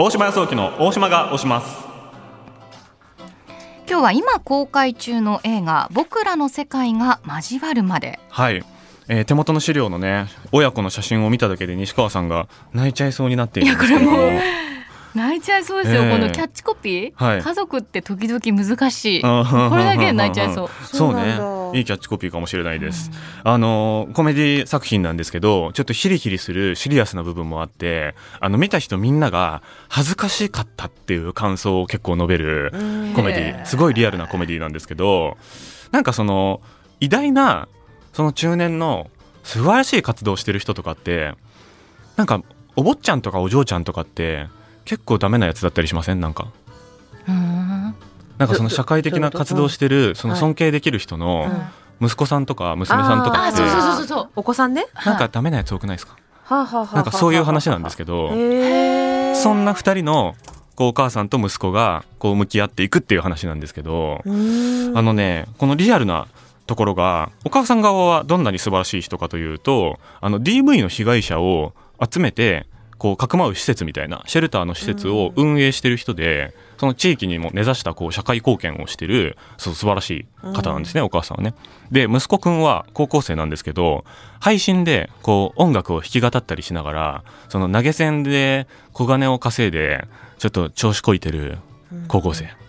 大島康之の大島が押します。今日は今公開中の映画僕らの世界が交わるまで。はい、えー手元の資料のね親子の写真を見ただけで西川さんが泣いちゃいそうになっているんですけども。いやこれも泣いちゃいそうですよ、ええこのキャッチコピー、はい。家族って時々難しい。ここれだけで泣いちゃいそう。そうそうなんだ。ねいいキャッチコピーかもしれないです、あのーコメディ作品なんですけどちょっとヒリヒリするシリアスな部分もあってあの見た人みんなが恥ずかしかったっていう感想を結構述べるコメディ。すごいリアルなコメディなんですけどなんかその偉大なその中年の素晴らしい活動をしてる人とかってなんかお坊ちゃんとかお嬢ちゃんとかって結構ダメなやつだったりしません？なんか。うんなんかその社会的な活動をしてるその尊敬できる人の息子さんとか娘さんとかってあそうそうそうそう。お子さんね？なんかダメなやつ多くないですか？なんかそういう話なんですけどそんな二人のこうお母さんと息子がこう向き合っていくっていう話なんですけどあのねこのリアルなところがお母さん側はどんなに素晴らしい人かというとあの DV の被害者を集めてこうかくまう施設みたいなシェルターの施設を運営してる人で、その地域にも根ざしたこう社会貢献をしてるそう素晴らしい方なんですね、お母さんはね。で息子くんは高校生なんですけど配信でこう音楽を弾き語ったりしながらその投げ銭で小金を稼いでちょっと調子こいてる高校生。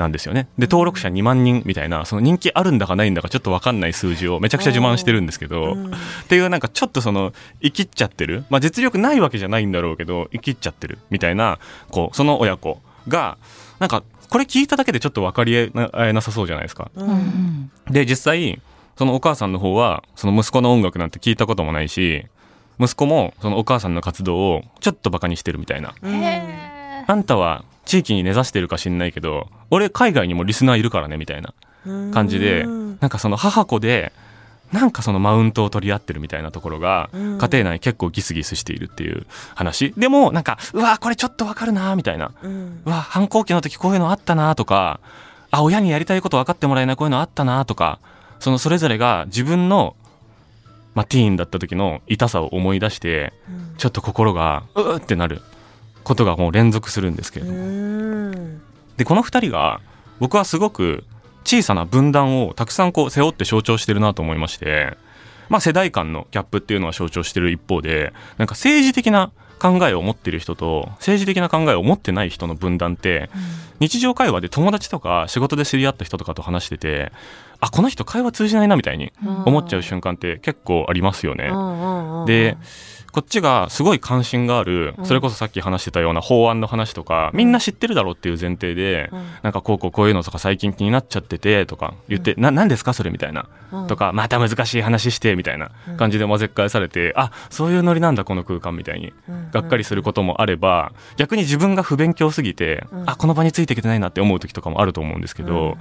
なんですよね。で登録者2万人みたいなその人気あるんだかないんだかちょっと分かんない数字をめちゃくちゃ自慢してるんですけど、うん。っていうなんかちょっとその生きっちゃってる、まあ、実力ないわけじゃないんだろうけど生きっちゃってるみたいなこうその親子がなんかこれ聞いただけでちょっと分かりえなえなさそうじゃないですか。ううん。んで実際そのお母さんの方はその息子の音楽なんて聞いたこともないし息子もそのお母さんの活動をちょっとバカにしてるみたいな。あんたは地域に根ざしてるか知んないけど俺海外にもリスナーいるからねみたいな感じでうんなんかその母子でなんかそのマウントを取り合ってるみたいなところがうん。家庭内結構ギスギスしているっていう話。でもなんかうわこれちょっとわかるなみたいな。うん。うわ反抗期の時こういうのあったなとかあ親にやりたいこと分かってもらえないこういうのあったなとかそのそれぞれが自分の、まあ、ティーンだった時の痛さを思い出してうん。ちょっと心がうーってなることがもう連続するんですけれども。うん。でこの2人が僕はすごく小さな分断をたくさんこう背負って象徴してるなと思いまして、まあ、世代間のギャップっていうのは象徴してる一方でなんか政治的な考えを持ってる人と政治的な考えを持ってない人の分断って日常会話で友達とか仕事で知り合った人とかと話しててあこの人会話通じないなみたいに思っちゃう瞬間って結構ありますよね。でこっちがすごい関心があるうん。それこそさっき話してたような法案の話とかみんな知ってるだろうっていう前提でうん。なんかこうこうこういうのとか最近気になっちゃっててとか言ってな何ですかそれみたいな。うん。とかまた難しい話してみたいな感じで混ぜっ返されてあそういうノリなんだこの空間みたいに。うん。がっかりすることもあれば逆に自分が不勉強すぎてうん。あこの場についていけてないなって思う時とかもあると思うんですけうん。ど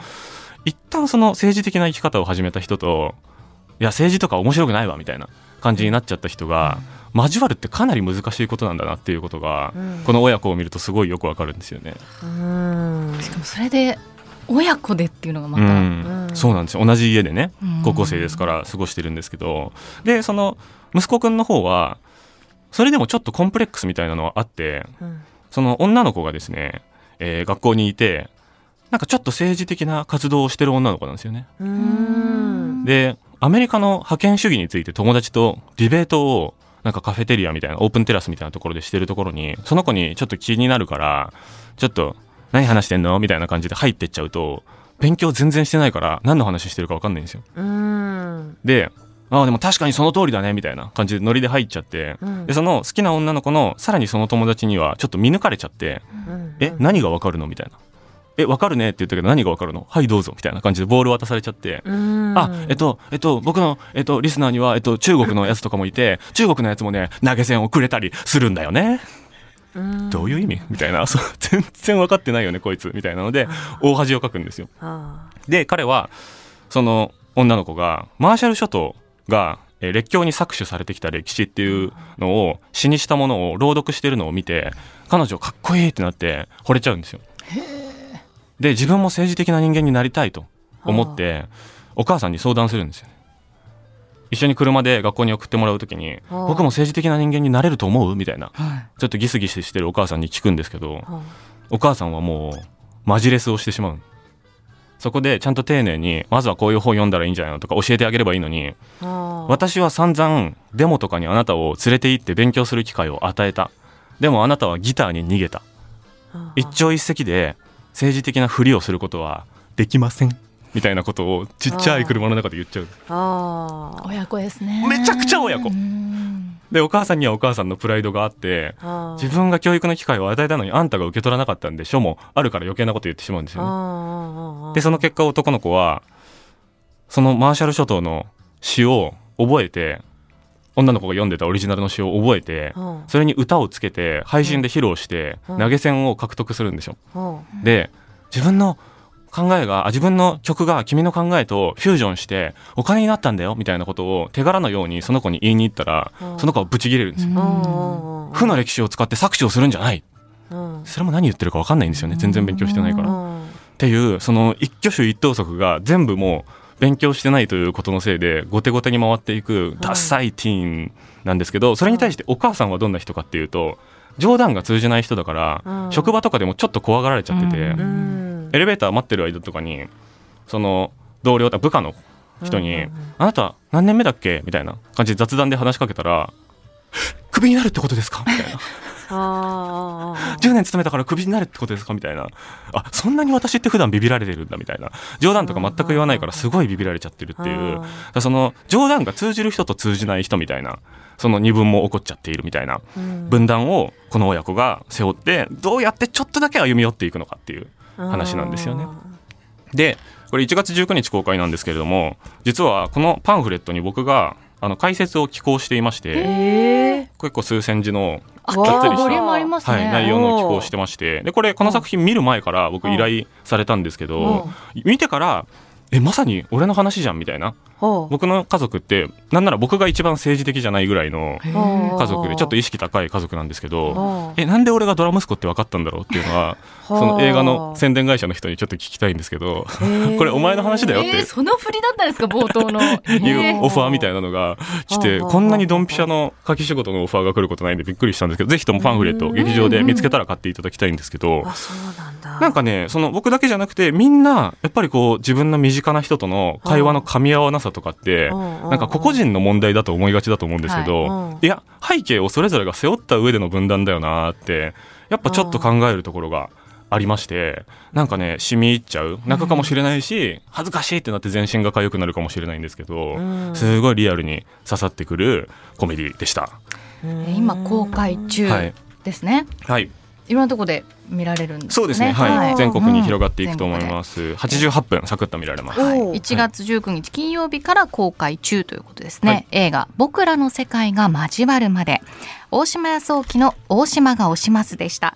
一旦その政治的な生き方を始めた人といや政治とか面白くないわみたいな感じになっちゃった人が交わるってかなり難しいことなんだなっていうことがうん。この親子を見るとすごいよくわかるんですよね。うん。しかもそれで親子でっていうのがまた、うん。うん。そうなんですよ。同じ家でねうん。高校生ですから過ごしてるんですけど。でその息子くんの方はそれでもちょっとコンプレックスみたいなのはあってうん。その女の子がですね、えー学校にいてなんかちょっと政治的な活動をしてる女の子なんですよね。うんでアメリカの覇権主義について友達とディベートをなんかカフェテリアみたいなオープンテラスみたいなところでしてるところにその子にちょっと気になるからちょっと何話してんの？みたいな感じで入ってっちゃうと勉強全然してないから何の話してるか分かんないんですよ。うんでああでも確かにその通りだねみたいな。感じでノリで入っちゃって。うん。でその好きな女の子のさらにその友達にはちょっと見抜かれちゃってうん。え何が分かるの？みたいな。え分かるねって言ったけど何が分かるの？はいどうぞみたいな感じでボール渡されちゃって。うん。あ、えっと、えっと、僕の、えっと、リスナーには、えっと、中国のやつとかもいて、中国のやつもね、投げ銭をくれたりするんだよね。うん。どういう意味？みたいな、そう、全然分かってないよね、こいつ。みたいなので、大恥をかくんですよ。あで、彼は、その女の子が、マーシャル諸島が、えー列強に搾取されてきた歴史っていうのを詩にしたものを朗読してるのを見て彼女かっこいいってなって惚れちゃうんですよ。で自分も政治的な人間になりたいと思ってお母さんに相談するんですよね。一緒に車で学校に送ってもらう時にはあ僕も政治的な人間になれると思う？みたいな。はい。ちょっとギスギスしてるお母さんに聞くんですけどはお母さんはもうマジレスをしてしまうそこでちゃんと丁寧にまずはこういう本読んだらいいんじゃないのとか教えてあげればいいのに私は散々デモとかにあなたを連れて行って勉強する機会を与えた。でもあなたはギターに逃げた。はあ一朝一夕で政治的なふりをすることはできません。みたいなことをちっちゃい車の中で言っちゃう。あー。親子ですね。めちゃくちゃ親子。うんでお母さんにはお母さんのプライドがあって自分が教育の機会を与えたのにあんたが受け取らなかったんでしょ？もあるから余計なこと言ってしまうんですよね。でその結果男の子はそのマーシャル諸島の詩を覚えて女の子が読んでたオリジナルの詩を覚えてはそれに歌をつけて配信で披露してうん。投げ銭を獲得するんですよ。で自分の考えがあ自分の曲が君の考えとフュージョンしてお金になったんだよみたいなことを手柄のようにその子に言いに行ったらうん。その子はブチギレるんですよ。負の歴史を使って搾取をするんじゃない。うん。それも何言ってるか分かんないんですよね全然勉強してないから。っうんていうその一挙手一投足が全部もう勉強してないということのせいで後手後手に回っていくダッサいティーンなんですけどそれに対してお母さんはどんな人かっていうと冗談が通じない人だからうん。職場とかでもちょっと怖がられちゃっててエレベーター待ってる間とかにその同僚部下の人にうん「あなた何年目だっけ?」みたいな感じで雑談で話しかけたら「クビになるってことですか?」みたいな。あー。あーあ10年勤めたからクビになるってことですか？みたいな。あそんなに私って普段ビビられてるんだみたいな。冗談とか全く言わないからすごいビビられちゃってるっていう。その冗談が通じる人と通じない人みたいなその二分も起こっちゃっているみたいなうん。分断をこの親子が背負ってどうやってちょっとだけ歩み寄っていくのかっていう話なんですよね。でこれ1月19日公開なんですけれども実はこのパンフレットに僕があの解説を寄稿していましてええ結構数千字の、あわあ結構ボリュームありますね、はい、内容の寄稿してましてでこれこの作品見る前から僕依頼されたんですけど見てからえまさに俺の話じゃんみたいな僕の家族ってなんなら僕が一番政治的じゃないぐらいの家族でちょっと意識高い家族なんですけどえなんで俺がドラ息子って分かったんだろうっていうのはその映画の宣伝会社の人にちょっと聞きたいんですけどこれお前の話だよって。えーその振りだったんですか冒頭の、えいー。うオファーみたいなのが来てこんなにドンピシャの書き仕事のオファーが来ることないんでびっくりしたんですけどぜひともパンフレットを劇場で見つけたら買っていただきたいんですけどあそうなんだ。なんかねその僕だけじゃなくてみんなやっぱりこう自分の身近な人との会話の噛み合わなさとかってななんか個々人の問題だと思いがちだと思うんですけはい。どうん。いや背景をそれぞれが背負った上での分断だよなってやっぱちょっと考えるところがありましてなんかね染み入っちゃう。泣くかもしれないし恥ずかしいってなって全身が痒くなるかもしれないんですけどうん。すごいリアルに刺さってくるコメディでした。えー今公開中はい、ですね、はい、い、ろんなとこで見られるんですね。そうですね、はい。はい。全国に広がっていくと思いす、ます。88分サクッと見られます。はい、おー1月19日金曜日から公開中ということですね、映画「僕らの世界が交わるまで」大島康沖の「大島が推します」でした